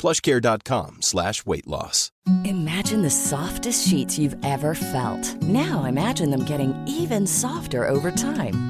plushcare.com slash weight loss. Imagine the softest sheets you've ever felt. Now imagine them getting even softer over time.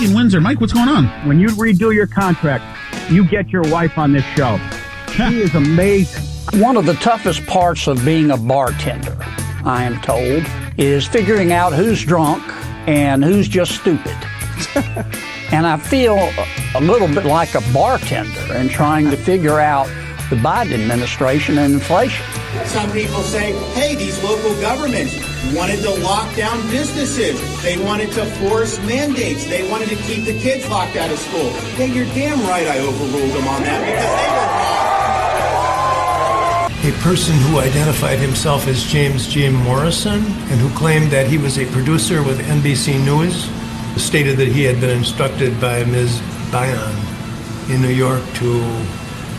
Mike in Windsor. Mike, what's going on? When you redo your contract, you get your wife on this show. She is amazing. One of the toughest parts of being a bartender, I am told, is figuring out who's drunk and who's just stupid. and I feel a little bit like a bartender in trying to figure out the Biden administration and inflation. Some people say, hey, these local governments wanted to lock down businesses. They wanted to force mandates. They wanted to keep the kids locked out of school. Yeah, you're damn right I overruled them on that because they were wrong. A person who identified himself as James J. Morrison and who claimed that he was a producer with NBC News stated that he had been instructed by Ms. Byon in New York to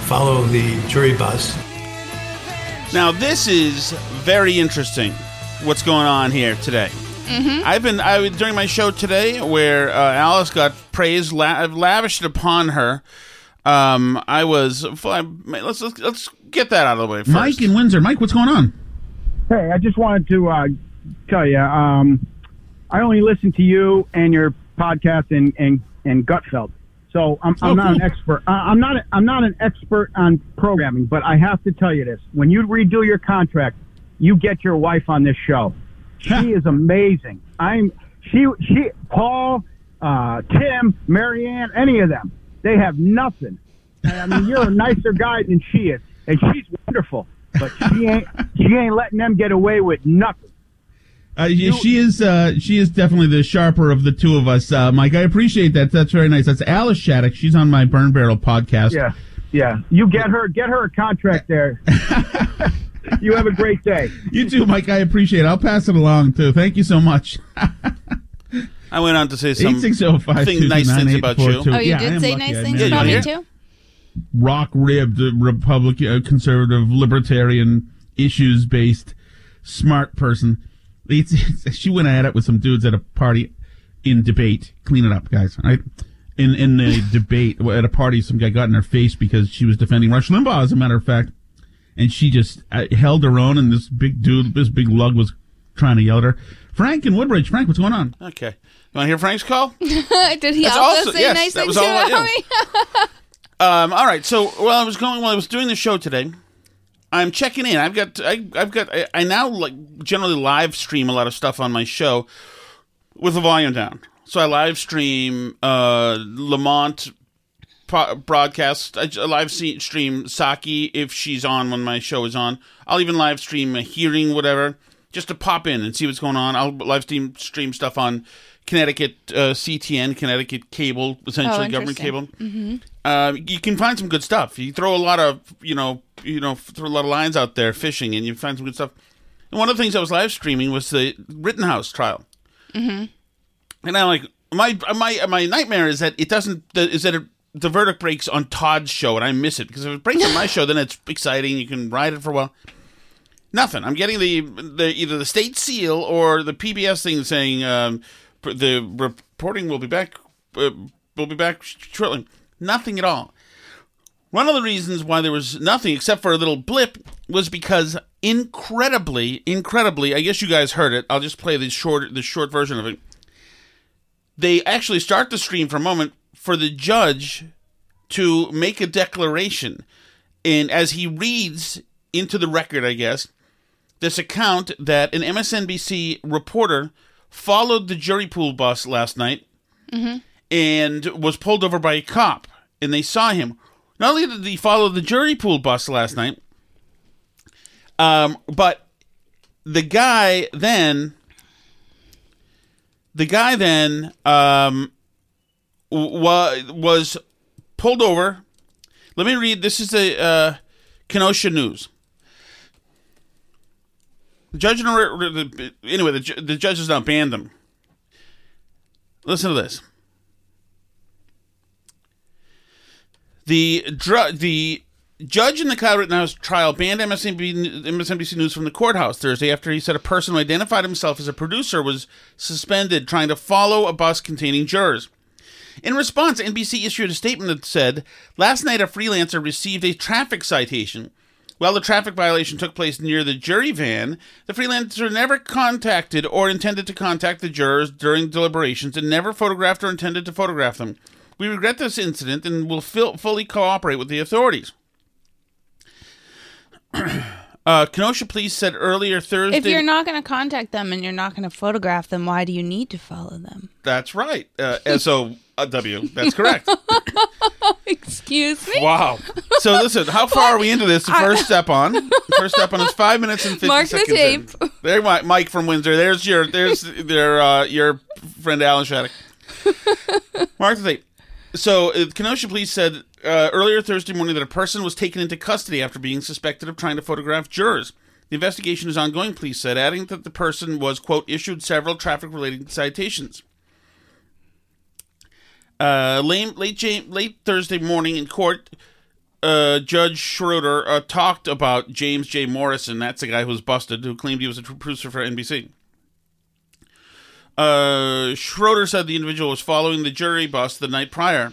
follow the jury bus. Now, this is very interesting. What's going on here today? Mm-hmm. I've been I during my show today where uh, Alice got praise la- lavished upon her. Um, I was let's, let's let's get that out of the way first. Mike in Windsor. Mike, what's going on? Hey, I just wanted to uh, tell you. Um, I only listen to you and your podcast and and and Gutfeld. So I'm, I'm Oh, not an expert. I- I'm not. I'm not an expert on programming, but I have to tell you this: when you redo your contract, you get your wife on this show. She is amazing. I'm. She. She. Paul, uh, Tim, Marianne, any of them. They have nothing. I mean, you're a nicer guy than she is, and she's wonderful. But she ain't. She ain't letting them get away with nothing. Uh, she is uh, she is definitely the sharper of the two of us, uh, Mike. I appreciate that. That's very nice. That's Alice Shattuck. She's on my Burn Barrel podcast. Yeah, yeah. You get her, get her a contract there. you have a great day. You too, Mike. I appreciate it. I'll pass it along too. Thank you so much. I went on to say some Eight six zero five thing, nice things about you. Oh, you Yeah, did say lucky nice things married about me too. rock ribbed Republican, uh, conservative, libertarian, issues based, smart person. It's, it's- she went at it with some dudes at a party in debate. Clean it up, guys. Right? In in a debate at a party, some guy got in her face because she was defending Rush Limbaugh, as a matter of fact, and she just uh, held her own. And this big dude, this big lug, was trying to yell at her. Frank in Woodbridge. Frank, what's going on? Okay. You want to hear Frank's call? Did he That's also, also- say yes, nice things was all- about yeah. me? Um, all right. So while I was going, while I was doing the show today, I'm checking in. I've got, I, I've got, I, I now like generally live stream a lot of stuff on my show with the volume down. So I live stream uh, Lamont pro- broadcast. I, I live stream Psaki if she's on when my show is on. I'll even live stream a hearing, whatever, just to pop in and see what's going on. I'll live stream stream stuff on Connecticut uh, CTN, Connecticut cable, essentially government cable. Mm-hmm. Uh, you can find some good stuff. You throw a lot of you know you know throw a lot of lines out there fishing, and you find some good stuff. And one of the things I was live streaming was the Rittenhouse trial. Mm-hmm. And I'm like, my my my nightmare is that it doesn't is that it, the verdict breaks on Todd's show and I miss it because if it breaks on my show, then it's exciting. You can ride it for a while. Nothing. I'm getting the the either the state seal or the PBS thing saying um, the reporting will be back. Uh, will be back shortly. Nothing at all. One of the reasons why there was nothing except for a little blip was because incredibly, incredibly, I guess you guys heard it. I'll just play the short the short version of it. They actually start the stream for a moment for the judge to make a declaration. And as he reads into the record, I guess, this account that an MSNBC reporter followed the jury pool bus last night and was pulled over by a cop, and they saw him. Not only did he follow the jury pool bus last night, um, but the guy then, the guy then um, wa- was pulled over. Let me read. This is the uh, Kenosha News. The judge, anyway, the, the judge has now banned them. Listen to this. The dr- the judge in the Kyle Rittenhouse trial banned MSNBC, MSNBC News from the courthouse Thursday after he said a person who identified himself as a producer was suspended trying to follow a bus containing jurors. In response, NBC issued a statement that said, Last night a freelancer received a traffic citation. While the traffic violation took place near the jury van, the freelancer never contacted or intended to contact the jurors during deliberations and never photographed or intended to photograph them. We regret this incident and will fil- fully cooperate with the authorities. uh, Kenosha police said earlier Thursday. If you're not going to contact them and you're not going to photograph them, why do you need to follow them? That's right. Uh, S-O-W. That's correct. Excuse me? Wow. So listen, how far are we into this? The first step on. First step on is five minutes and fifty Mark the seconds. in. tape. There, Mi- Mike from Windsor. There's your. There's their. Uh, your friend Alan Shattuck. Mark the tape. So uh, Kenosha police said uh, earlier Thursday morning that a person was taken into custody after being suspected of trying to photograph jurors. The investigation is ongoing. Police said, adding that the person was quote issued several traffic-related citations. Uh, late, late, late Thursday morning in court, uh, Judge Schroeder uh, talked about James J. Morrison. That's the guy who was busted, who claimed he was a producer for NBC. Uh, Schroeder said the individual was following the jury bus the night prior.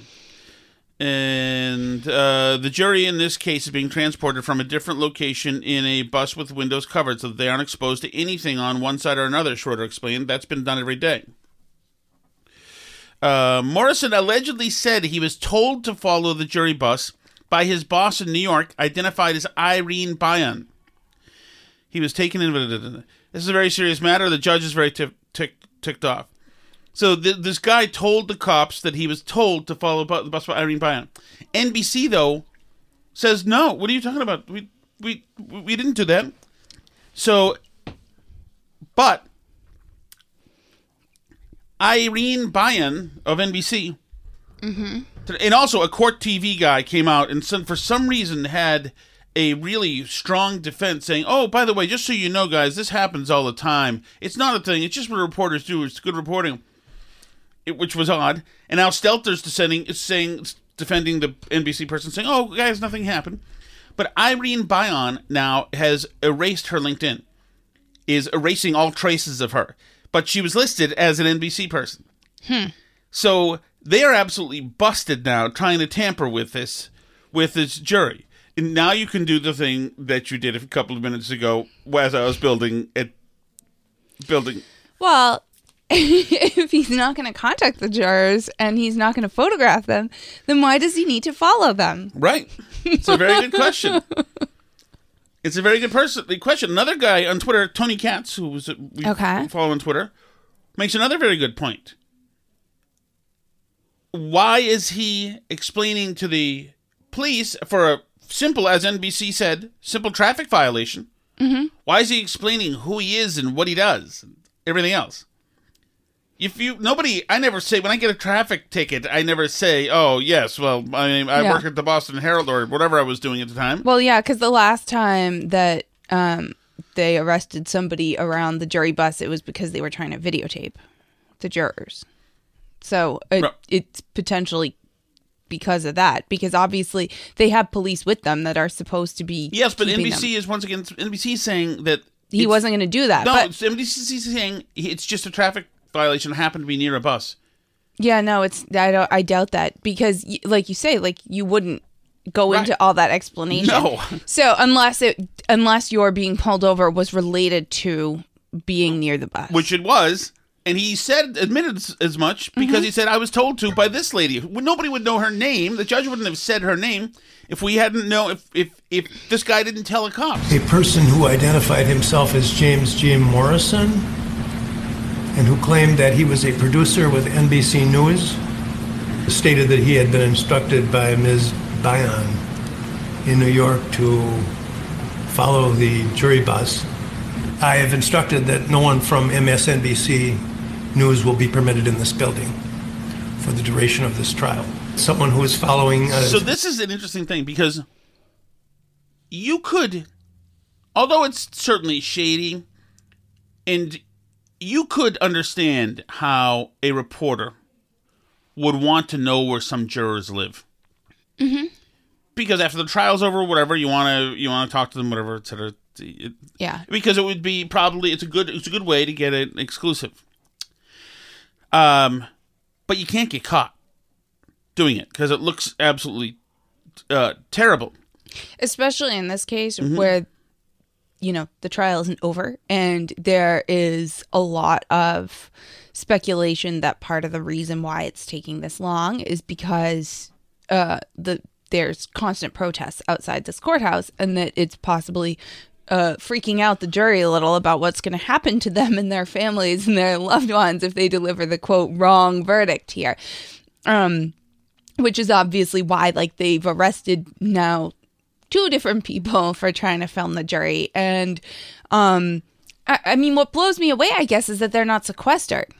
And uh, the jury in this case is being transported from a different location in a bus with windows covered so that they aren't exposed to anything on one side or another, Schroeder explained. That's been done every day. Uh, Morrison allegedly said he was told to follow the jury bus by his boss in New York, identified as Irene Byon. He was taken in. This is a very serious matter. The judge is very tick tick ticked off. So th- this guy told the cops that he was told to follow bu- the bus by Irene Byon. NBC though says no. What are you talking about? We we we didn't do that. So, but Irene Byon of NBC, mm-hmm. and also a court TV guy came out and for some reason had a really strong defense saying, "Oh, by the way, just so you know, guys, this happens all the time. It's not a thing. It's just what reporters do. It's good reporting." It, which was odd. And now Stelter's descending, is saying, defending the NBC person, saying, "Oh, guys, nothing happened." But Irene Byon now has erased her LinkedIn, is erasing all traces of her. But she was listed as an NBC person. Hmm. So they are absolutely busted now trying to tamper with this with this jury. And now you can do the thing that you did a couple of minutes ago as I was building it building Well, if he's not going to contact the jurors and he's not going to photograph them, then why does he need to follow them? Right. It's a very good question. It's a very good person question. Another guy on Twitter, Tony Katz, who was we Okay. follow on Twitter, makes another very good point. Why is he explaining to the police for a simple, as NBC said, simple traffic violation? Mm-hmm. Why is he explaining who he is and what he does, and everything else? If you nobody, I never say when I get a traffic ticket, I never say, "Oh yes, well, I mean, I Yeah. work at the Boston Herald or whatever I was doing at the time." Well, yeah, because the last time that um, they arrested somebody around the jury bus, it was because they were trying to videotape. the jurors. So it, Right. it's potentially because of that, because obviously they have police with them that are supposed to be. Yes, but NBC them. is once again NBC is saying that He wasn't going to do that. No, but NBC is saying it's just a traffic violation. Happened to be near a bus. Yeah, no, it's I don't I doubt that because like you say like you wouldn't go Right. into all that explanation. No. So unless it unless your being pulled over was related to being near the bus. which it was. And he said, admitted as- as much because Mm-hmm. he said, I was told to by this lady. Nobody would know her name. The judge wouldn't have said her name if we hadn't know if, if, if this guy didn't tell the cops. A person who identified himself as James Jim Morrison and who claimed that he was a producer with NBC News stated that he had been instructed by Ms. Byon in New York to follow the jury bus. I have instructed that no one from MSNBC News will be permitted in this building for the duration of this trial. Someone who is following. Uh, So this is an interesting thing because you could, although it's certainly shady, and you could understand how a reporter would want to know where some jurors live. Mm-hmm. Because after the trial's over, whatever you want to you want to talk to them, whatever, etc. Yeah. because it would be probably it's a good it's a good way to get an exclusive. Um, but you can't get caught doing it because it looks absolutely uh, terrible. Especially in this case Mm-hmm. where you know the trial isn't over and there is a lot of speculation that part of the reason why it's taking this long is because uh the there's constant protests outside this courthouse and that it's possibly uh, freaking out the jury a little about what's going to happen to them and their families and their loved ones if they deliver the quote wrong verdict here. Um which is obviously why like they've arrested now two different people for trying to film the jury. And um I, I mean what blows me away i guess is that they're not sequestered.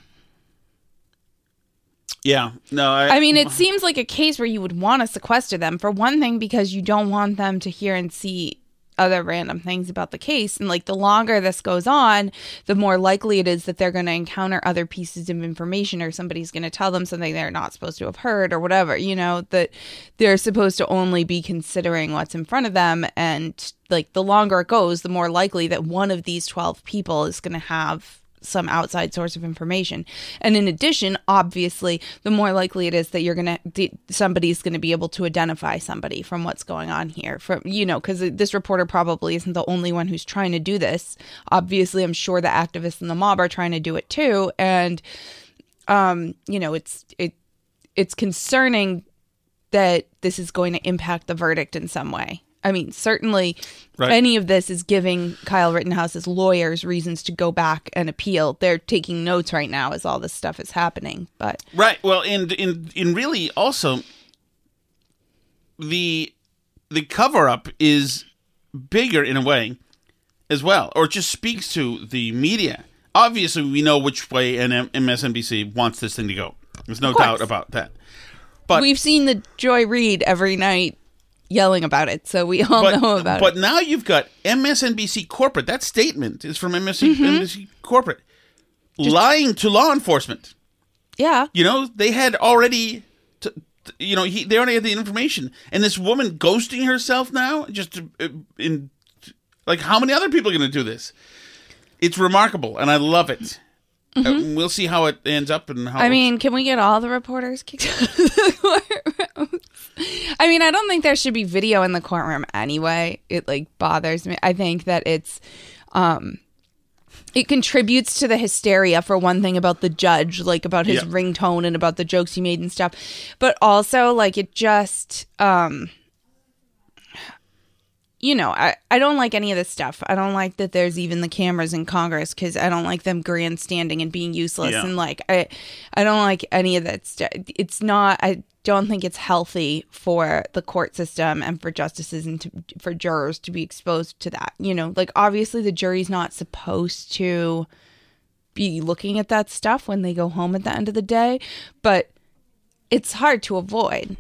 Yeah, no, I, i mean it seems like a case where you would want to sequester them for one thing because you don't want them to hear and see other random things about the case. And like the longer this goes on the more likely it is that they're going to encounter other pieces of information or somebody's going to tell them something they're not supposed to have heard or whatever you know that they're supposed to only be considering what's in front of them. And like the longer it goes the more likely that one of these 12 people is going to have some outside source of information. And in addition, obviously, the more likely it is that you're going to somebody's going to be able to identify somebody from what's going on here from you know cuz this reporter probably isn't the only one who's trying to do this. Obviously, I'm sure the activists in the mob are trying to do it too and um you know, it's it it's concerning that this is going to impact the verdict in some way. I mean, certainly Right. any of this is giving Kyle Rittenhouse's lawyers reasons to go back and appeal. They're taking notes right now as all this stuff is happening. But Right. Well, and in in really also the the cover up is bigger in a way as well, or just speaks to the media. Obviously, we know which way MSNBC wants this thing to go. There's no doubt about that. But we've seen the Joy Reid every night yelling about it, so we all but, know about but it. But now you've got MSNBC corporate. That statement is from MSNBC Mm-hmm. corporate lying to law enforcement. Yeah. You know, they had already, t- t- you know, he, they already had the information, and this woman ghosting herself now, just uh, in, like, how many other people are going to do this? It's remarkable, and I love it. Uh, we'll see how it ends up and how. Mm-hmm. I mean, can we get all the reporters kicked out of the courtrooms? I mean, I don't think there should be video in the courtroom anyway. It like bothers me. I think that it's um it contributes to the hysteria for one thing about the judge, like about his Yeah. ringtone and about the jokes he made and stuff. But also like it just um you know, I, I don't like any of this stuff. I don't like that there's even the cameras in Congress because I don't like them grandstanding and being useless. Yeah. And like, I, I don't like any of that stuff. It's not, I don't think it's healthy for the court system and for justices and to, for jurors to be exposed to that. You know, like obviously the jury's not supposed to be looking at that stuff when they go home at the end of the day, but it's hard to avoid.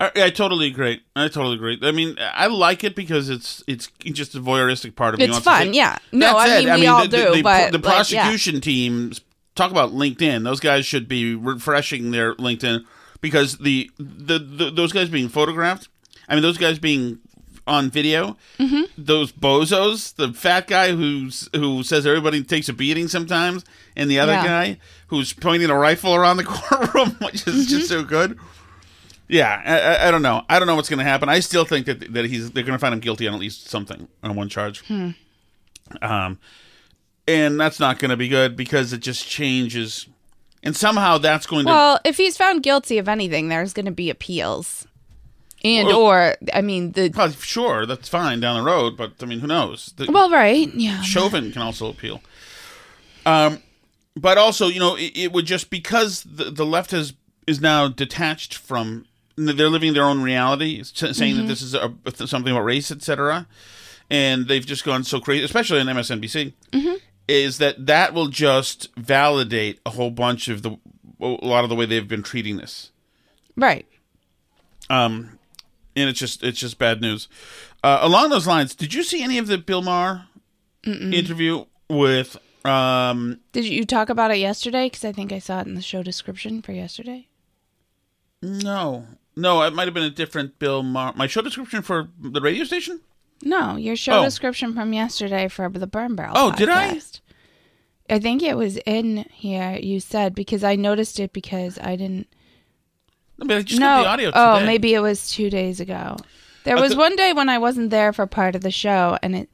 I, I totally agree. I totally agree. I mean, I like it because it's it's just a voyeuristic part of me. It's fun, say- yeah. No, I said, mean, we all do, the, but, the like, yeah. prosecution teams talk about LinkedIn. Those guys should be refreshing their LinkedIn because the the, the those guys being photographed. I mean, those guys being on video. Mm-hmm. Those bozos, the fat guy who's who says everybody takes a beating sometimes, and the other Yeah. guy who's pointing a rifle around the courtroom, which is just mm-hmm. so good. Yeah, I, I, don't know. I don't know what's going to happen. I still think that that he's they're going to find him guilty on at least something on one charge. Um, and that's not going to be good because it just changes, and somehow that's going to. Well, if he's found guilty of anything, there's going to be appeals, and Well- or I mean the Well, sure, that's fine down the road, but I mean, who knows? The- well, right? Yeah. Chauvin can also appeal. Um, but also, you know, it, it would just because the, the left has is now detached from they're living their own reality, saying that this is a, something about race, etc. And they've just gone so crazy, especially on MSNBC. Is that that will just validate a whole bunch of the a lot of the way they've been treating this Right. um, and it's just it's just bad news. Uh, along those lines, did you see any of the Bill Maher interview with? Um, Did you talk about it yesterday? Because I think I saw it in the show description for yesterday. no, no, it might have been a different Bill Maher. My show description for the radio station. No, your show Oh. description from yesterday for the Burn Barrel. Oh, did I? podcast. I think it was in here. You said because I noticed it because I didn't. I mean, I just no. got the audio. oh, maybe it was two days ago. There I was thought- one day when I wasn't there for part of the show, and it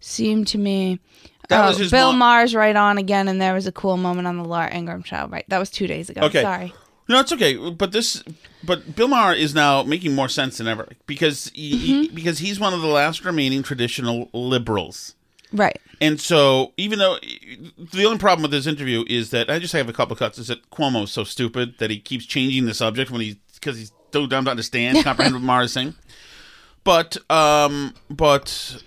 seemed to me. That oh, was his Bill mom- Maher's right on again, and there was a cool moment on the Laura Ingraham show. Right, that was two days ago. Okay. Sorry. No, it's okay. But this, but Bill Maher is now making more sense than ever because he, Mm-hmm. he- because he's one of the last remaining traditional liberals. Right. And so, even though the only problem with this interview is that I just have a couple of cuts, is that Cuomo's so stupid that he keeps changing the subject when he because he's too dumb to understand, comprehend what Maher is saying. But, um, but,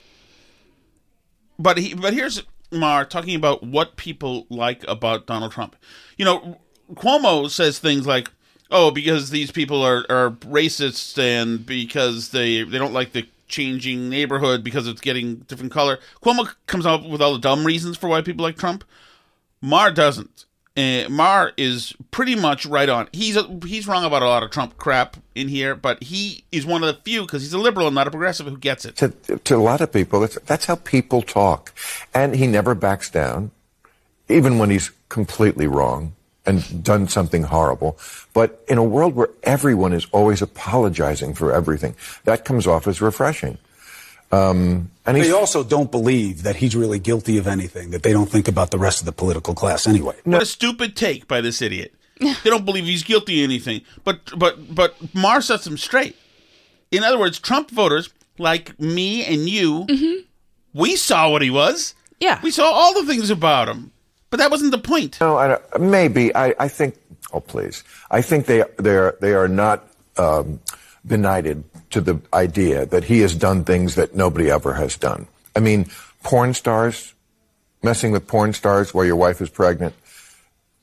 but he, but here's Maher talking about what people like about Donald Trump. You know, Cuomo says things like, "Oh, because these people are are racist and because they they don't like the changing neighborhood because it's getting different color." Cuomo comes up with all the dumb reasons for why people like Trump. Maher doesn't. Uh, Maher is pretty much right on. He's he's wrong about a lot of Trump crap in here, but he is one of the few because he's a liberal and not a progressive who gets it. to, to a lot of people, that's how people talk. And he never backs down, even when he's completely wrong and done something horrible. But in a world where everyone is always apologizing for everything, that comes off as refreshing. Um, and They also don't believe that he's really guilty of anything, that they don't think about the rest of the political class anyway. What a stupid take by this idiot. they don't believe he's guilty of anything. But but but Maher sets him straight. In other words, Trump voters like me and you, we saw what he was. Yeah. We saw all the things about him. But that wasn't the point. No, I maybe. I, I think. Oh, please. I think they they are they are not um, benighted to the idea that he has done things that nobody ever has done. I mean, porn stars, messing with porn stars while your wife is pregnant.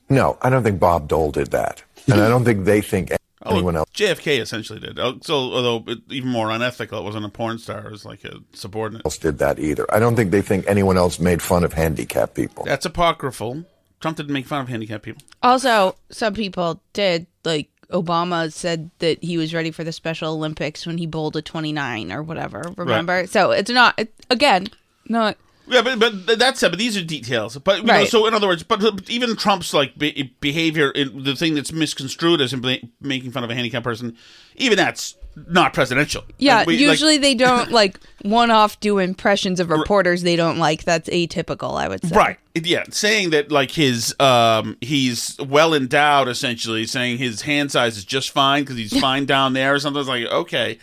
No, I don't think Bob Dole did that, and I don't think they think anyone else. JFK essentially did. Uh, So, although it, even more unethical, it wasn't a porn star; it was like a subordinate. else did that either. I don't think they think anyone else made fun of handicapped people. That's apocryphal. Trump didn't make fun of handicapped people. Also, some people did. Like Obama said that he was ready for the Special Olympics when he bowled a 29 or whatever. Remember? So it's not it, again not Yeah, but but that's it. But these are details. But you know, so in other words, but, but even Trump's like be- behavior, in, the thing that's misconstrued as him bla- making fun of a handicapped person, even that's not presidential. Yeah, Like, we- like- usually they don't like one off do impressions of reporters they don't like. That's atypical, I would say. Right. Yeah, saying that like his um he's well endowed essentially, saying his hand size is just fine because he's fine down there or something. It's like okay,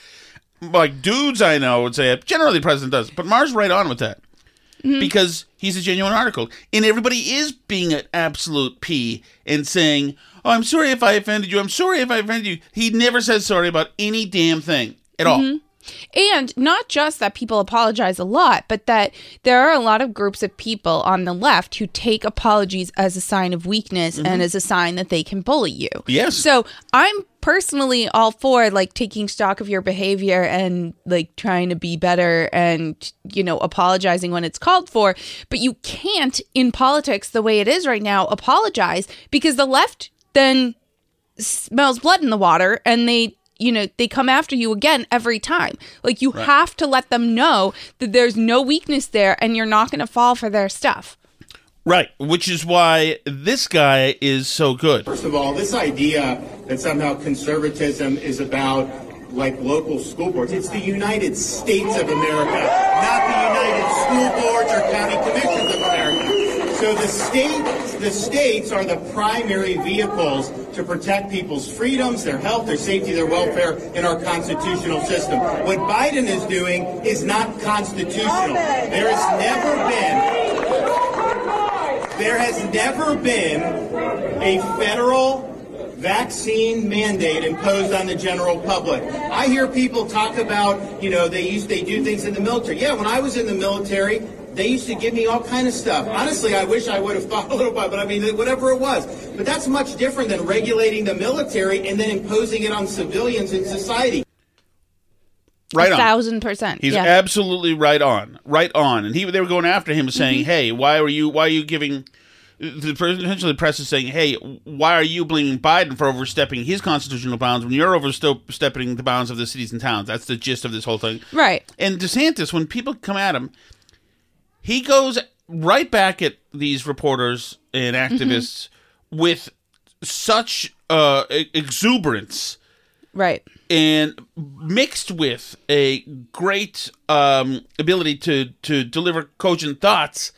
like dudes I know would say it. Generally, the president does, but Maher's right on with that Mm-hmm. because he's a genuine article, and everybody is being an absolute p and saying, "Oh, I'm sorry if I offended you. I'm sorry if I offended you." He never says sorry about any damn thing at all. Mm-hmm. And not just that people apologize a lot, but that there are a lot of groups of people on the left who take apologies as a sign of weakness and mm-hmm. as a sign that they can bully you. Yes. So I'm personally all for like taking stock of your behavior and like trying to be better and, you know, apologizing when it's called for. But you can't in politics the way it is right now apologize because the left then smells blood in the water and they you know they come after you again every time. Like you have to let them know that there's no weakness there and you're not going to fall for their stuff Right, which is why this guy is so good. First of all, this idea that somehow conservatism is about like local school boards, it's the United States of America, not the United School Boards or County Commissions of America. So the states, the states are the primary vehicles to protect people's freedoms, their health, their safety, their welfare in our constitutional system. What Biden is doing is not constitutional. There has never been there has never been a federal vaccine mandate imposed on the general public. I hear people talk about, you know, they used they do things in the military. Yeah, when I was in the military, they used to give me all kind of stuff. Honestly, I wish I would have thought a little bit, but I mean, whatever it was. But that's much different than regulating the military and then imposing it on civilians in society. Right a on. thousand percent He's yeah absolutely right on, right on. And he they were going after him, saying, Mm-hmm. "Hey, why are you? Why are you giving?" The essentially the press is saying, "Hey, why are you blaming Biden for overstepping his constitutional bounds when you're overstepping the bounds of the cities and towns?" That's the gist of this whole thing. right And DeSantis, when people come at him, he goes right back at these reporters and activists with such uh, exuberance right and mixed with a great um, ability to to deliver cogent thoughts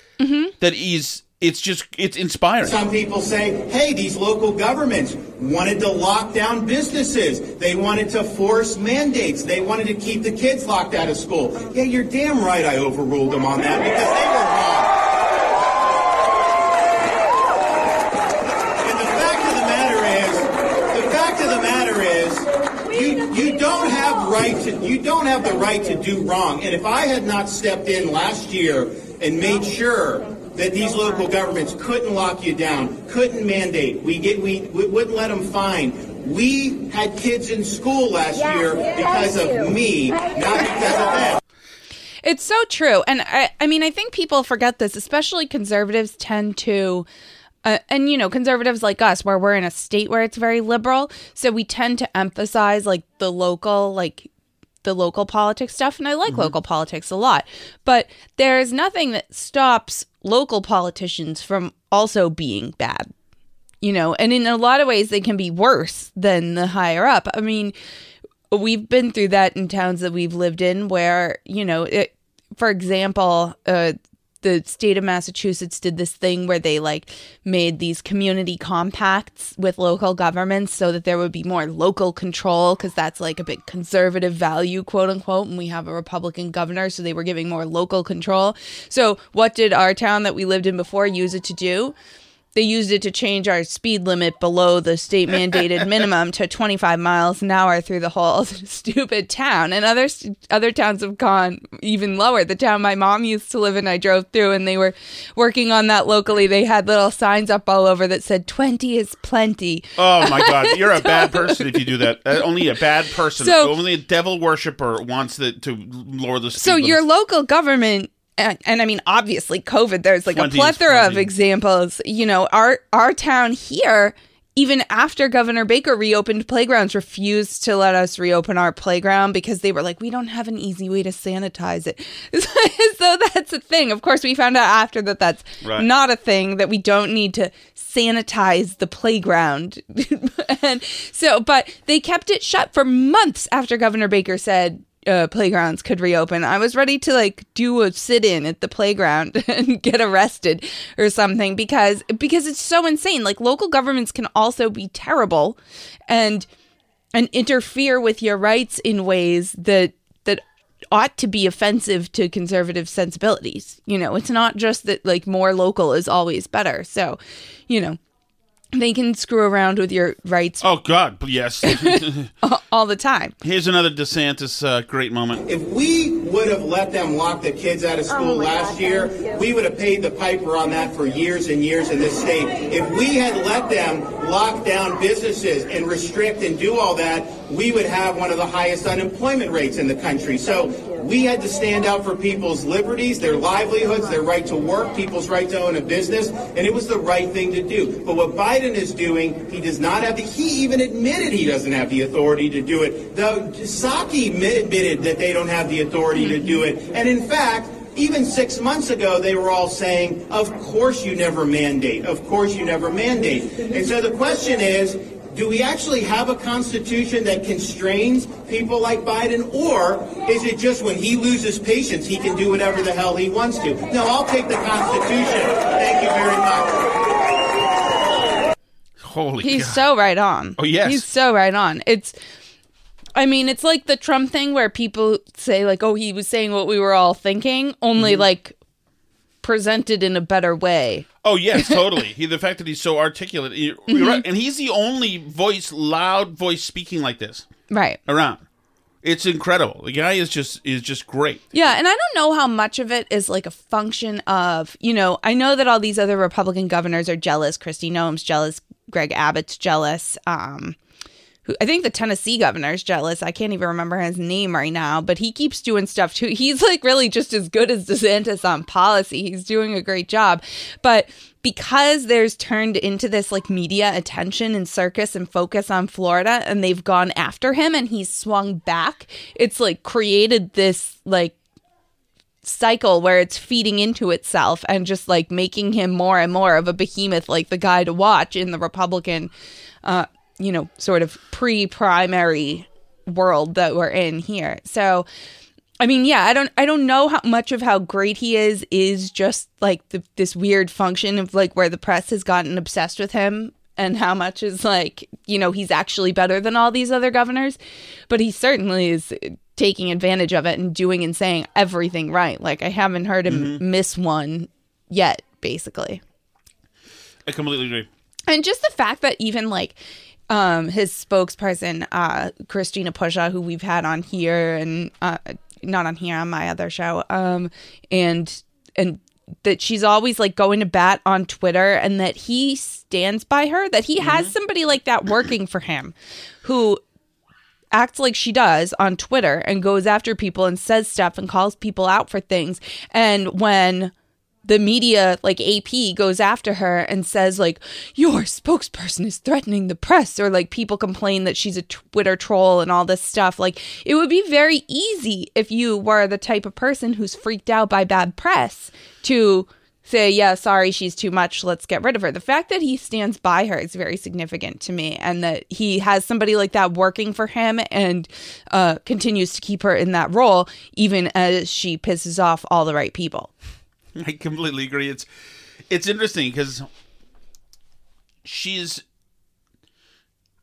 that he's it's just it's inspiring. Some people say, hey, these local governments wanted to lock down businesses. They wanted to force mandates. They wanted to keep the kids locked out of school. Yeah, you're damn right I overruled them on that because they were wrong. And the fact of the matter is, the fact of the matter is, you you don't have right to you don't have the right to do wrong. And if I had not stepped in last year and made sure that these local governments couldn't lock you down, couldn't mandate, we get we, we wouldn't let them fine. We had kids in school last year because of me, not because of them. It's so true. And I, I mean, I think people forget this, especially conservatives tend to, uh, and you know, conservatives like us, where we're in a state where it's very liberal. So we tend to emphasize like the local, like the local politics stuff. And I like local politics a lot. But there's nothing that stops local politicians from also being bad you know and in a lot of ways they can be worse than the higher up i mean we've been through that in towns that we've lived in where you know it, for example uh the state of Massachusetts did this thing where they like made these community compacts with local governments so that there would be more local control because that's like a big conservative value, quote unquote. And we have a Republican governor, so they were giving more local control. So, what did our town that we lived in before use it to do? They used it to change our speed limit below the state mandated minimum to 25 miles an hour through the whole stupid town. And other other towns have gone even lower. The town my mom used to live in, I drove through, and they were working on that locally. They had little signs up all over that said 20 is plenty. Oh my God, you're a bad person if you do that. Uh, only a bad person, So- only a devil worshiper wants the, to lower the speed So your local government and, and I mean obviously COVID there's like a 20 is plethora of examples. You know, our our town here even after Governor Baker reopened playgrounds refused to let us reopen our playground because they were like we don't have an easy way to sanitize it. so that's a thing. Of course we found out after that that's Right. not a thing that we don't need to sanitize the playground. and so but they kept it shut for months after Governor Baker said uh, playgrounds could reopen. I was ready to like do a sit in at the playground and get arrested or something because because it's so insane. Like local governments can also be terrible and and interfere with your rights in ways that that ought to be offensive to conservative sensibilities. You know, it's not just that like more local is always better. So, you know, they can screw around with your rights Oh God, yes. all the time. Here's another DeSantis uh, great moment. If we would have let them lock the kids out of school last year, we would have paid the piper on that for years and years in this state. If we had let them lock down businesses and restrict and do all that, we would have one of the highest unemployment rates in the country. So we had to stand out for people's liberties, their livelihoods, their right to work, people's right to own a business, and it was the right thing to do. But what Biden is doing, he does not have the, he even admitted he doesn't have the authority to do it. The Psaki admitted that they don't have the authority to do it. And in fact, even six months ago, they were all saying, of course you never mandate. Of course you never mandate. And so the question is, do we actually have a constitution that constrains people like Biden, or is it just when he loses patience, he can do whatever the hell he wants to? No, I'll take the Constitution. Thank you very much. Holy He's God. so right on. Oh, yes. He's so right on. It's I mean, it's like the Trump thing where people say like, "Oh, he was saying what we were all thinking," only Mm-hmm. like presented in a better way. Oh yes, totally. he, the fact that he's so articulate, you're you're Mhm. right, and he's the only voice, loud voice, speaking like this Right. around. It's incredible. The guy is just is just great. Yeah, and I don't know how much of it is like a function of, you know, I know that all these other Republican governors are jealous. Kristi Noem's jealous. Greg Abbott's jealous. Um, who I think the Tennessee governor is jealous. I can't even remember his name right now, but he keeps doing stuff too. He's like really just as good as DeSantis on policy. He's doing a great job. But because there's turned into this like media attention and circus and focus on Florida and they've gone after him and he's swung back, it's like created this like cycle where it's feeding into itself and just like making him more and more of a behemoth like the guy to watch in the republican uh you know sort of pre-primary world that we're in here. So i mean yeah i don't i don't know how much of how great he is is just like the, this weird function of like where the press has gotten obsessed with him and how much is like you know he's actually better than all these other governors. But he certainly is taking advantage of it and doing and saying everything right. Like i haven't heard him mm-hmm. miss one yet basically. I completely agree. and just the fact that even like um his spokesperson uh Christina Pushaw who we've had on here and uh not on here on my other show um and and that she's always like going to bat on twitter and that he stands by her that he has somebody like that working for him who acts like she does on Twitter and goes after people and says stuff and calls people out for things. And when the media, like AP, goes after her and says, like, your spokesperson is threatening the press, or like people complain that she's a Twitter troll and all this stuff, like, it would be very easy if you were the type of person who's freaked out by bad press to say, yeah, sorry, she's too much. Let's get rid of her. The fact that he stands by her is very significant to me, and that he has somebody like that working for him and uh, continues to keep her in that role, even as she pisses off all the right people. I completely agree. It's it's interesting because she's.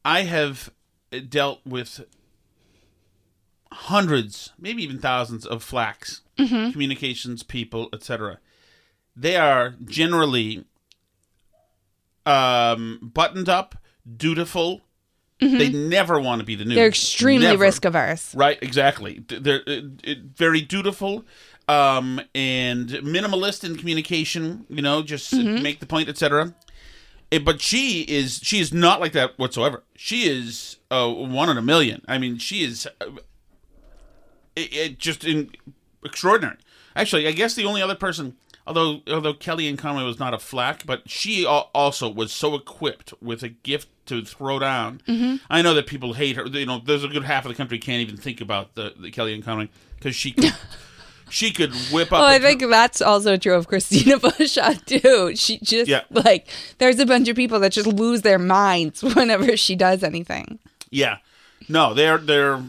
I have dealt with hundreds, maybe even thousands of flacks, Mhm. communications people, etc. They are generally um, buttoned up, dutiful. Mhm. They never want to be the news. They're extremely Never. risk averse. Right, exactly. They're uh, very dutiful um, and minimalist in communication. You know, just Mhm. make the point, etc. Eh, But she is she is not like that whatsoever. She is uh, one in a million. I mean, she is uh, it, it just in, extraordinary. Actually, I guess the only other person, although although Kellyanne Conway was not a flack, but she al- also was so equipped with a gift to throw down. Mhm. I know that people hate her. You know, there's a good half of the country can't even think about the, the Kellyanne Conway because she could, she could whip up. Well, I think that's also true of Christina Pushaw too. She just Yeah. like there's a bunch of people that just lose their minds whenever she does anything. Yeah, no, they're they're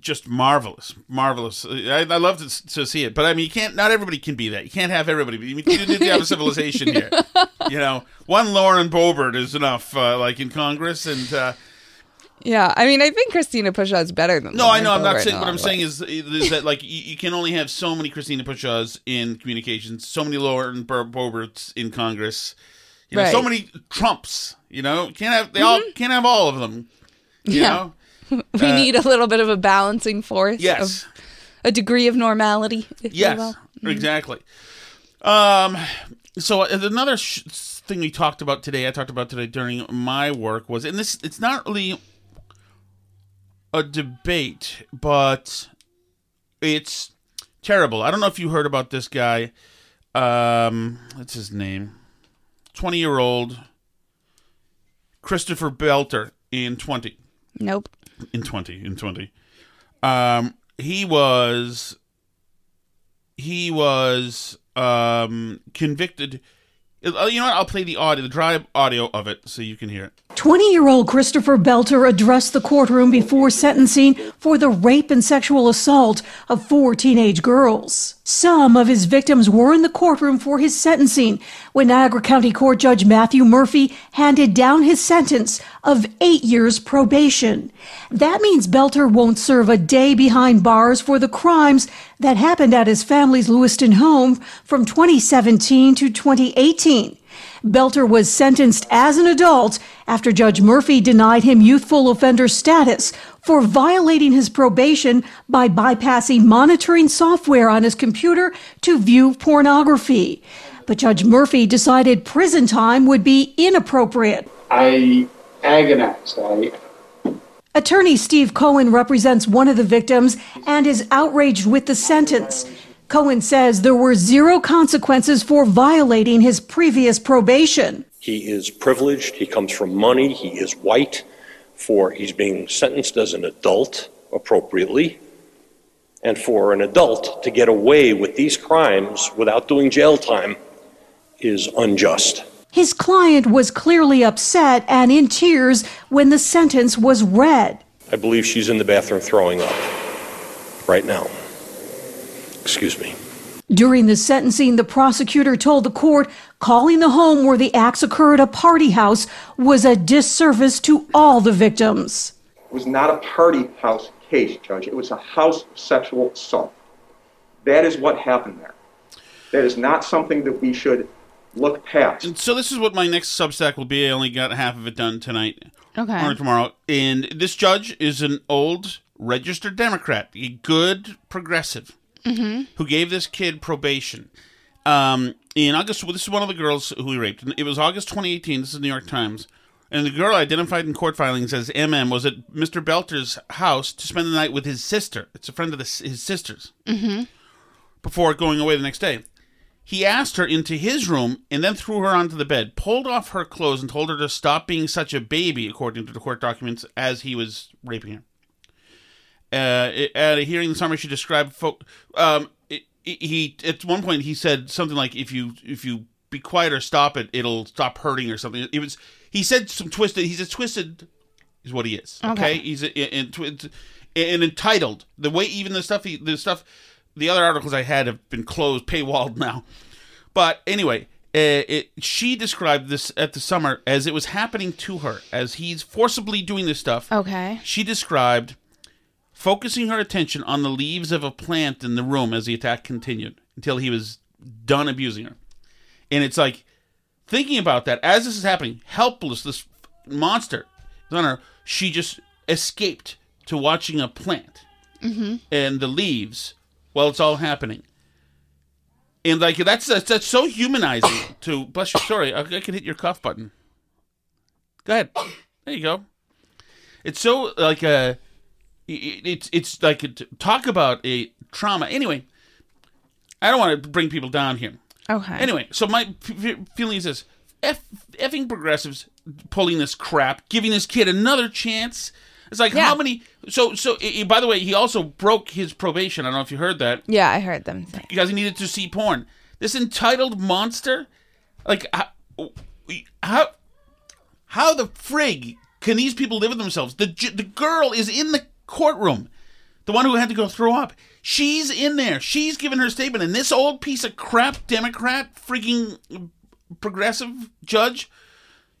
just marvelous, marvelous. I, I love to, to see it, but I mean, you can't. Not everybody can be that. You can't have everybody. You need to have a civilization here. You know, one Lauren Boebert is enough, uh, like in Congress, and uh, Yeah, I mean, I think Christina Pushaw is better than. no, I know. I'm not Boebert saying. in a What I'm saying is, is that like you, you can only have so many Christina Pushaws in communications, so many Lauren Bo- Boeberts in Congress. You know, so many Trumps You know, can't have they all can't have all of them. You Yeah. know? we Uh, need a little bit of a balancing force. Yes. Of a degree of normality. If you Yes, will. exactly. Um, so uh, another sh- thing we talked about today, I talked about today during my work was, and this it's not really a debate, but it's terrible. I don't know if you heard about this guy. Um, what's his name? Twenty year old Christopher Belter in twenty Nope. in 20 in 20 um he was he was um convicted Oh, you know what i'll play the audio the dry audio of it so you can hear it 20 year old Christopher Belter addressed the courtroom before sentencing for the rape and sexual assault of four teenage girls. Some of his victims were in the courtroom for his sentencing when Niagara County Court Judge Matthew Murphy handed down his sentence of eight years probation. That means Belter won't serve a day behind bars for the crimes that happened at his family's Lewiston home from 2017 to 2018. Belter was sentenced as an adult after Judge Murphy denied him youthful offender status for violating his probation by bypassing monitoring software on his computer to view pornography. But Judge Murphy decided prison time would be inappropriate. I agonized. I Attorney Steve Cohen represents one of the victims and is outraged with the sentence. Cohen says there were zero consequences for violating his previous probation. He is privileged. He comes from money. He is white. For he's being sentenced as an adult appropriately. And for an adult to get away with these crimes without doing jail time is unjust. His client was clearly upset and in tears when the sentence was read. I believe she's in the bathroom throwing up right now. Excuse me. During the sentencing, the prosecutor told the court calling the home where the acts occurred a party house was a disservice to all the victims. It was not a party house case, Judge. It was a house sexual assault. That is what happened there. That is not something that we should look past. and so this is what my next substack will be i only got half of it done tonight Okay. or tomorrow and this judge is an old registered democrat a good progressive Mm-hmm. who gave this kid probation. Um, in August, well, this is one of the girls who he raped. It was August 2018. This is the New York Times. And the girl identified in court filings as MM was at Mr. Belter's house to spend the night with his sister. It's a friend of the, his sister's Mm-hmm. before going away the next day. He asked her into his room and then threw her onto the bed, pulled off her clothes, and told her to stop being such a baby, according to the court documents, as he was raping her. Uh, at a hearing this summer, she described. Fo- um, it- he at one point he said something like, "If you if you be quiet or stop it, it'll stop hurting or something." It was he said some twisted. He's a twisted, is what he is. Okay, Okay. he's a, in, in, and entitled. The way even the stuff he the stuff the other articles I had have been closed, paywalled now. But anyway, uh, it, she described this at the summer as it was happening to her as he's forcibly doing this stuff. Okay. She described focusing her attention on the leaves of a plant in the room as the attack continued until he was done abusing her. And it's like thinking about that as this is happening, helpless, this monster is on her. She just escaped to watching a plant Mm-hmm. and the leaves while it's all happening. And like that's that's, that's so humanizing to bless you. Sorry, I, I can hit your cuff button. Go ahead. There you go. It's so like a. it- It's it's like a, talk about a trauma. Anyway, I don't want to bring people down here. Okay. Anyway, so my f- feeling is this: F- effing progressives pulling this crap, giving this kid another chance. It's like how many? So so. i- i- by the way, he also broke his probation. I don't know if you heard that Yeah, I heard them say. because he needed to see porn. This entitled monster, like how how, how the frig can these people live with themselves? The the girl is in the courtroom, the one who had to go throw up. She's in there. She's given her statement, and this old piece of crap Democrat, freaking progressive judge,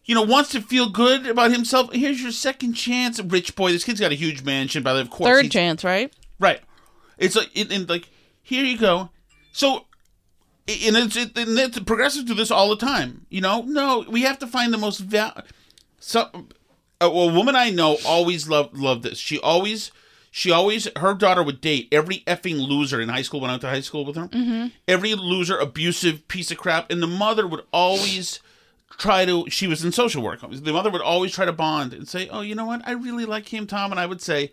you know, wants to feel good about himself. Here's your second chance, rich boy. This kid's got a huge mansion, by the way. Of course, Third he's- chance, right? Right. It's like, it, and like, here you go. So, and it's, it, and it's progressives do this all the time. You know, no, we have to find the most val. So, a, a woman I know always loved loved this. She always, she always, her daughter would date every effing loser in high school. When I went to high school with her, Mhm. every loser, abusive piece of crap, and the mother would always try to. She was in social work. The mother would always try to bond and say, "Oh, you know what? I really like him, Tom." And I would say,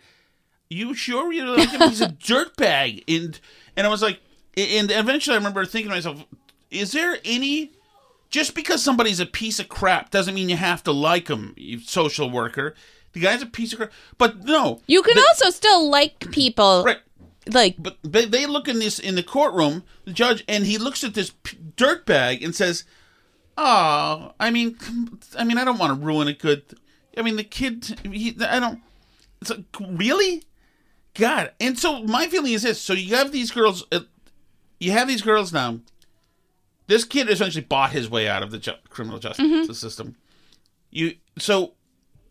"You sure you like him? He's a dirtbag." And and I was like, and eventually I remember thinking to myself, "Is there any?" Just because somebody's a piece of crap doesn't mean you have to like them, you social worker. The guy's a piece of crap. But no. You can also still like people. Right. Like But they, they look in this in the courtroom, the judge, and he looks at this p- dirtbag and says, "Oh, I mean, I mean, I don't want to ruin a good. I mean, the kid, he, I don't. It's like, really, God." And so my feeling is this: so you have these girls, uh, you have these girls now. This kid essentially bought his way out of the ju- criminal justice Mhm. system. You so,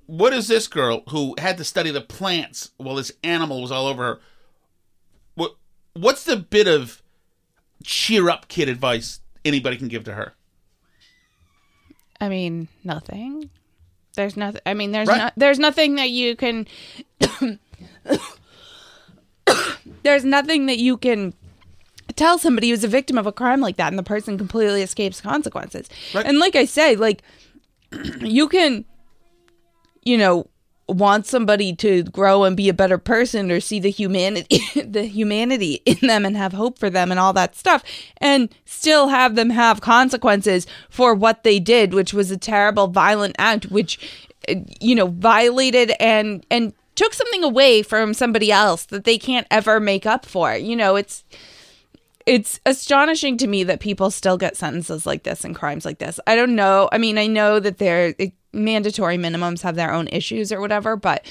what is this girl who had to study the plants while this animal was all over her? What what's the bit of cheer up kid advice anybody can give to her? I mean, nothing. There's nothing. I mean, there's Right. not. There's nothing that you can. there's nothing that you can tell somebody who's a victim of a crime like that, and the person completely escapes consequences. And like I say, like you can, you know, want somebody to grow and be a better person or see the humanity the humanity in them and have hope for them and all that stuff and still have them have consequences for what they did which was a terrible violent act which uh, you know violated and and took something away from somebody else that they can't ever make up for you know it's it's astonishing to me that people still get sentences like this and crimes like this. I don't know. I mean, I know that their mandatory minimums have their own issues or whatever, but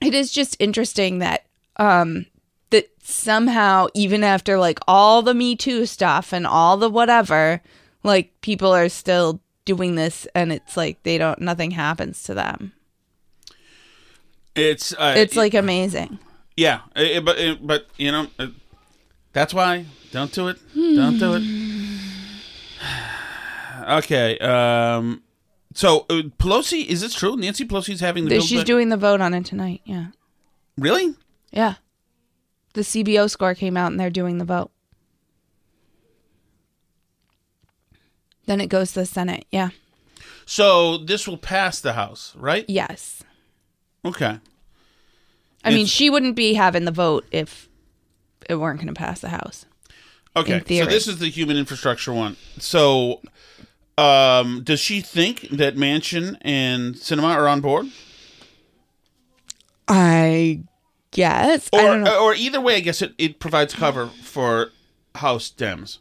it is just interesting that um that somehow even after like all the Me Too stuff and all the whatever, like people are still doing this and it's like they don't nothing happens to them. It's uh, it's like amazing. yeah, it- but it- but you know that's why don't do it. Don't do it. Okay. Um. So uh, Pelosi, is this true? Nancy Pelosi's having the That bill She's doing the vote on it tonight. Yeah. really. Yeah. The CBO score came out and they're doing the vote. Then it goes to the Senate. Yeah. So this will pass the House, right? Yes. Okay. I mean, It's- she wouldn't be having the vote if it weren't going to pass the House. Okay. So this is the human infrastructure one. So, um, does she think that Manchin and Sinema are on board? I guess. Or, I don't know. or either way, I guess it, it provides cover for House Dems.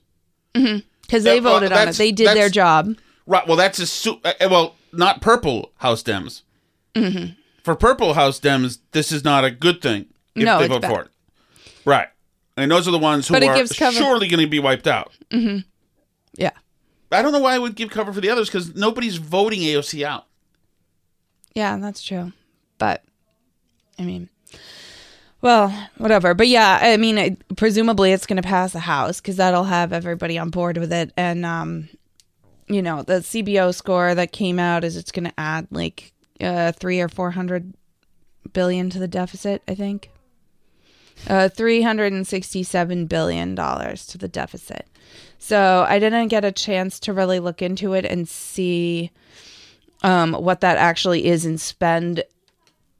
Because they That- well, voted on it. They did their job. Right. Well, that's a su- uh, well, not purple House Dems. hmm For purple House Dems, this is not a good thing if No, they it's vote bad. for it. Right. And those are the ones who But it are gives cover- surely going to be wiped out. hmm Yeah. I don't know why I would give cover for the others because nobody's voting AOC out. Yeah, that's true. But I mean, well, whatever. But yeah, I mean, it, presumably it's going to pass the House because that'll have everybody on board with it. And um, you know, the CBO score that came out is it's going to add like uh three or four hundred billion to the deficit. I think. Uh, three hundred and sixty-seven billion dollars to the deficit. So I didn't get a chance to really look into it and see um, what that actually is in spend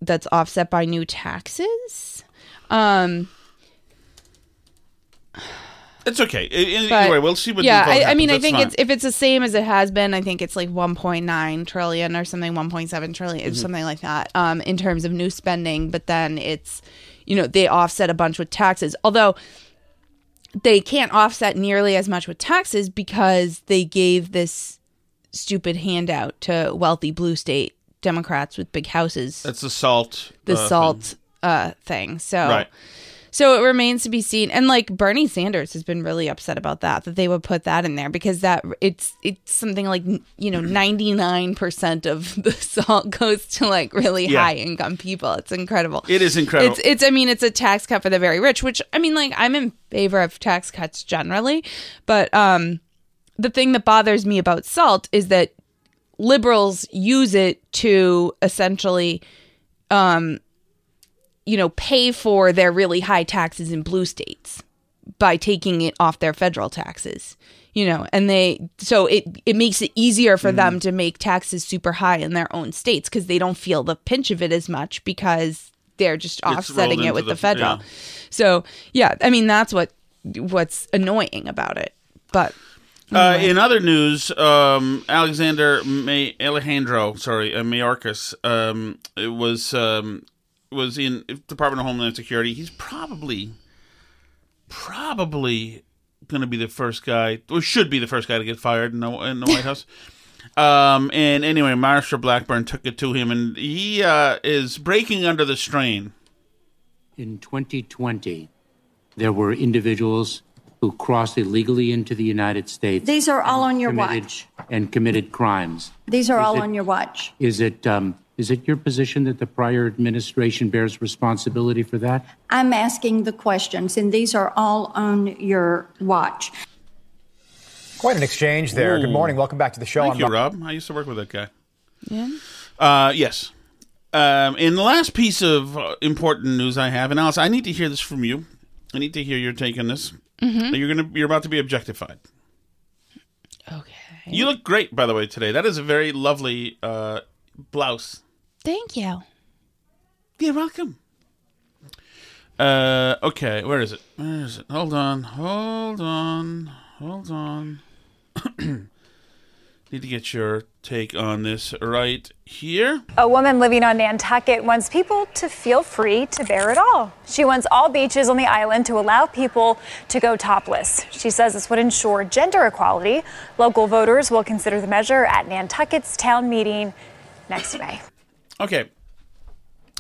that's offset by new taxes. Um, It's okay. A- a- but- anyway, we'll see what. yeah, I, I mean, I think fine. it's if it's the same as it has been. I think it's like 1.9 trillion or something, 1.7 trillion, Mhm. something like that. Um, in terms of new spending, but then it's, you know, they offset a bunch with taxes. Although they can't offset nearly as much with taxes because they gave this stupid handout to wealthy blue state Democrats with big houses. That's the salt. the uh, salt uh thing. So Right. So it remains to be seen. And like Bernie Sanders has been really upset about that that they would put that in there because that it's it's something like you know 99% of the salt goes to like really Yeah. high income people. It's incredible. It is incredible. It's it's I mean it's a tax cut for the very rich, which I mean like I'm in favor of tax cuts generally, but um the thing that bothers me about salt is that liberals use it to essentially um you know pay for their really high taxes in blue states by taking it off their federal taxes you know and they so it it makes it easier for them to make taxes super high in their own states because they don't feel the pinch of it as much because they're just offsetting it with the, the- federal. yeah. so yeah i mean that's what what's annoying about it but Uh, in other news, um, Alexander May- Alejandro, sorry, uh, Mayorkas, um, it was um, was in Department of Homeland Security. He's probably probably going to be the first guy, or should be the first guy to get fired in the, in the White House. Um, and anyway, Marsha Blackburn took it to him, and he uh, is breaking under the strain. In 2020, there were individuals who crossed illegally into the United States. These are all on your watch. And committed crimes. These are Is all it- on your watch. Is it um, is it your position that the prior administration bears responsibility for that? I'm asking the questions, and these are all on your watch. Quite an exchange there. Good morning. Welcome back to the show. Thank I'm you, Rob. Rob. I used to work with that guy. Yeah. Uh, yes. Um, in the last piece of uh, important news I have, and Alice, I need to hear this from you. I need to hear your take on this. Mhm. You're gonna, you're about to be objectified. Okay. You look great, by the way, today. That is a very lovely uh, blouse. Thank you. You're welcome. Uh, okay, where is it? Where is it? Hold on, hold on, hold on. Need to get your take on this right here. A woman living on Nantucket wants people to feel free to bear it all. She wants all beaches on the island to allow people to go topless. She says this would ensure gender equality. Local voters will consider the measure at Nantucket's town meeting next May. Okay.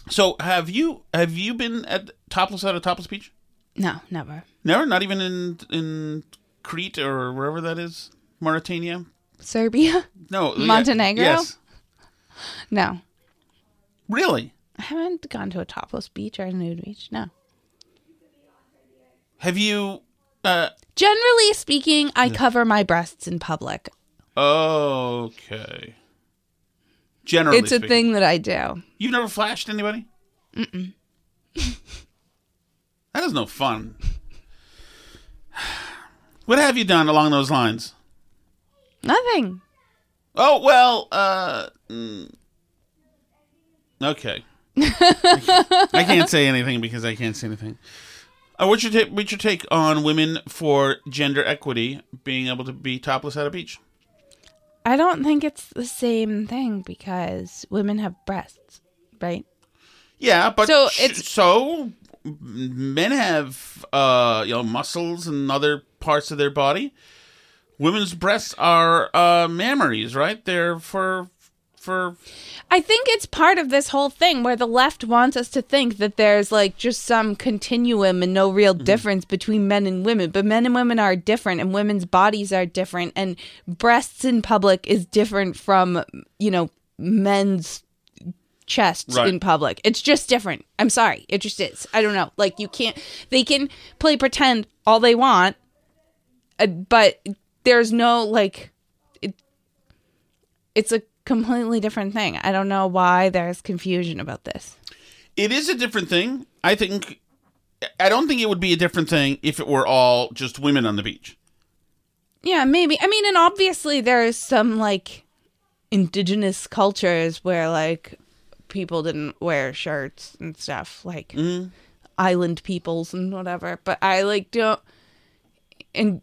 So have you have you been at topless at a topless beach? No, never. Never, not even in in Crete or wherever that is, Mauritania. Serbia? No, yeah, Montenegro? yes, No. really. I haven't gone to a topless beach or a nude beach. No. Have you? Uh, Generally speaking, I cover my breasts in public. okay. Generally, it's a speaking. thing that I do. You've never flashed anybody? Mm-mm. That is no fun. What have you done along those lines? Nothing. Oh well, uh, mm, okay. I can't say anything because I can't say anything. Uh, what's your take? What's your take on women for gender equity being able to be topless at a beach? I don't think it's the same thing because women have breasts, right? Yeah, but So so it's- so men have uh you know muscles and other parts of their body. Women's breasts are uh mammaries, right? They're for for I think it's part of this whole thing where the left wants us to think that there's like just some continuum and no real difference between men and women. But men and women are different and women's bodies are different and breasts in public is different from, you know, men's chests Right. in public. It's just different. I'm sorry. It just is. I don't know. Like you can't they can play pretend all they want, uh, but there's no like it, it's a completely different thing. I don't know why there's confusion about this. it is a different thing. I think I don't think it would be a different thing if it were all just women on the beach. Yeah, maybe. I mean, and obviously there's some like indigenous cultures where like people didn't wear shirts and stuff, like mm-hmm. island peoples and whatever. But I like don't, and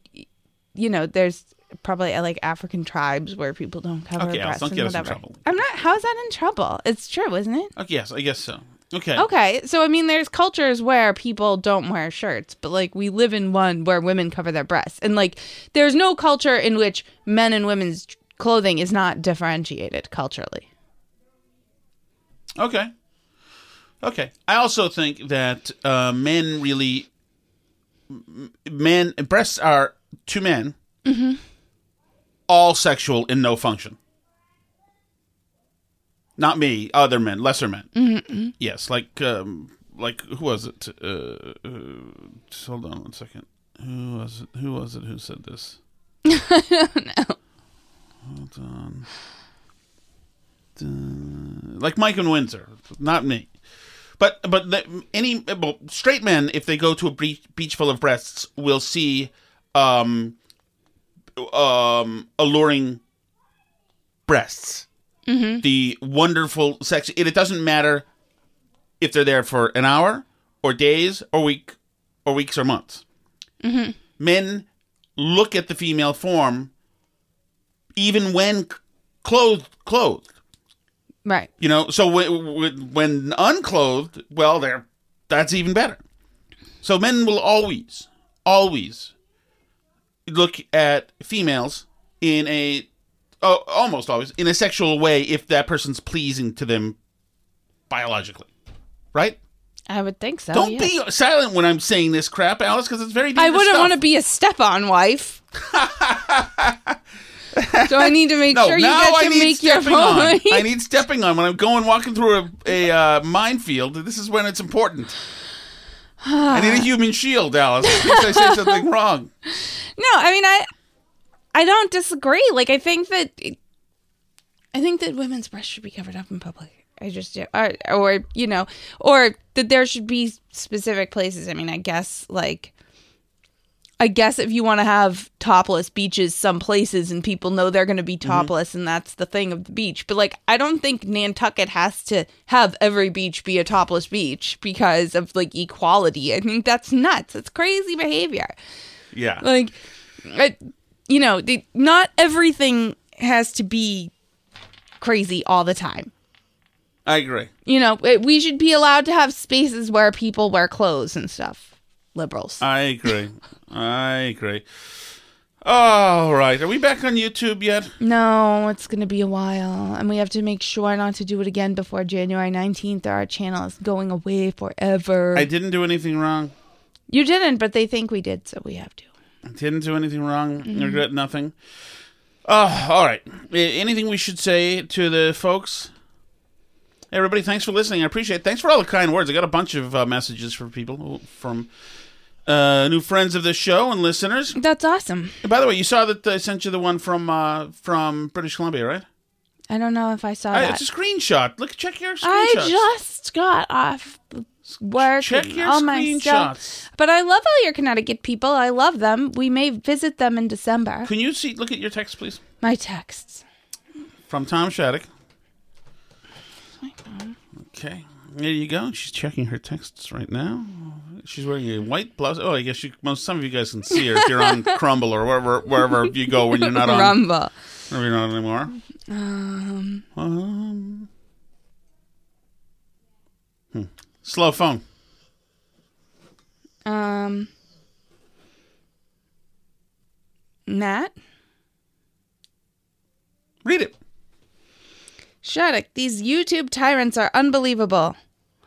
you know, there's probably uh, like African tribes where people don't cover Okay, breasts don't and get us in whatever. trouble. I'm not. How's that in trouble? It's true, isn't it? Okay, yes, I guess so. Okay. Okay, so I mean, there's cultures where people don't wear shirts, but like we live in one where women cover their breasts, and like there's no culture in which men and women's clothing is not differentiated culturally. Okay. Okay. I also think that uh, men really, men breasts are to men Mm-hmm. All sexual in no function. Not me, other men, lesser men. Mm-hmm. Yes, like um, like who was it? Uh, uh, hold on one second. Who was it? Who was it who said this? I don't know. Hold on. uh, like Mike and Windsor, not me. But but the, any well, straight men, if they go to a beach, beach full of breasts, will see um, um, alluring breasts. Mhm. The wonderful sex. It, it doesn't matter if they're there for an hour or days or week or weeks or months. Mm-hmm. Men look at the female form even when clothed clothed. Right. You know, so w- w- when unclothed, well, they're that's even better. So men will always, always look at females in a, oh, almost always in a sexual way if that person's pleasing to them biologically, right? I would think so. Don't yes. be silent when I'm saying this crap, Alice, because it's very. I wouldn't want to be a step-on wife. so I need to make No, sure you get I to make your on. point. I need stepping on when I'm going walking through a, a uh, minefield. This is when it's important. I need a human shield, Alice, I say something wrong. No, I mean I I don't disagree. Like I think that I think that women's breasts should be covered up in public. I just do. Or, or you know, or that there should be specific places. I mean, I guess like I guess if you want to have topless beaches some places and people know they're going to be mm-hmm. topless and that's the thing of the beach. But like I don't think Nantucket has to have every beach be a topless beach because of like equality. I think that's nuts. It's crazy behavior. Yeah. Like, I, you know, the, not everything has to be crazy all the time. I agree. You know, we should be allowed to have spaces where people wear clothes and stuff. Liberals. I agree. I agree. All right. Are we back on YouTube yet? No, it's going to be a while. And we have to make sure not to do it again before January 19th or our channel is going away forever. I didn't do anything wrong. you didn't, but they think we did, so we have to. I didn't do anything wrong. Mhm. Regret nothing. Oh, all right. Anything we should say to the folks? Everybody, thanks for listening. I appreciate it. Thanks for all the kind words. I got a bunch of uh, messages from people, from uh, new friends of the show and listeners. That's awesome. And by the way, you saw that I sent you the one from uh, from British Columbia, right? I don't know if I saw I- that. it's a screenshot. Look, check your screenshots. I just got off work. Check your all my stuff. screenshots. But I love all your Connecticut people. I love them. We may visit them in December. Can you see? Look at your text, please. My texts. From Tom Shattuck. Okay, there you go. She's checking her texts right now. She's wearing a white blouse. Oh, I guess you, most some of you guys can see her if you're on Crumble or wherever wherever you go when you're not on Rumble. Or you're not anymore. Um, Um, hmm. Slow phone. um, Matt? Read it. Shattuck, these YouTube tyrants are unbelievable.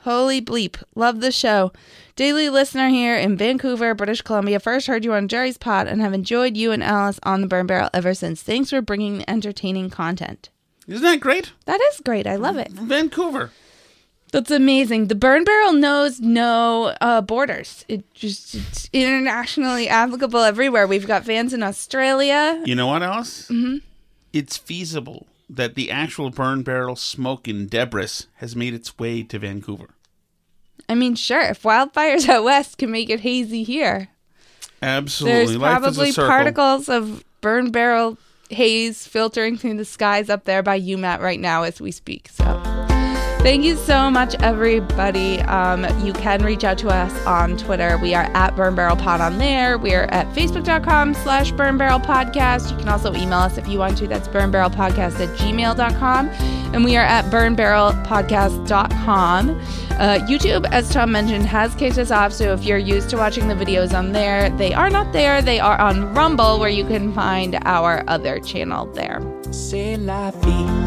Holy bleep. Love the show. Daily listener here in Vancouver, British Columbia. First heard you on Jerry's Pod and have enjoyed you and Alice on the Burn Barrel ever since. Thanks for bringing entertaining content. Isn't that great? That is great. I love it. Vancouver. That's amazing. The Burn Barrel knows no uh, borders. It just it's internationally applicable everywhere. We've got fans in Australia. You know what else? Mm-hmm. It's feasible that the actual burn barrel smoke in Debris has made its way to Vancouver. I mean, sure, if wildfires out west can make it hazy here, Absolutely. there's Life probably particles of burn barrel haze filtering through the skies up there by UMAT right now as we speak. So. Thank you so much, everybody. Um, you can reach out to us on Twitter. We are at Burn Barrel Pod on there. We are at facebook.com slash Burn Barrel Podcast. You can also email us if you want to. That's Burn Barrel Podcast at gmail.com. And we are at burn burnbarrelpodcast.com. Uh, YouTube, as Tom mentioned, has kicked us off. So if you're used to watching the videos on there, they are not there. They are on Rumble, where you can find our other channel there. C'est la vie.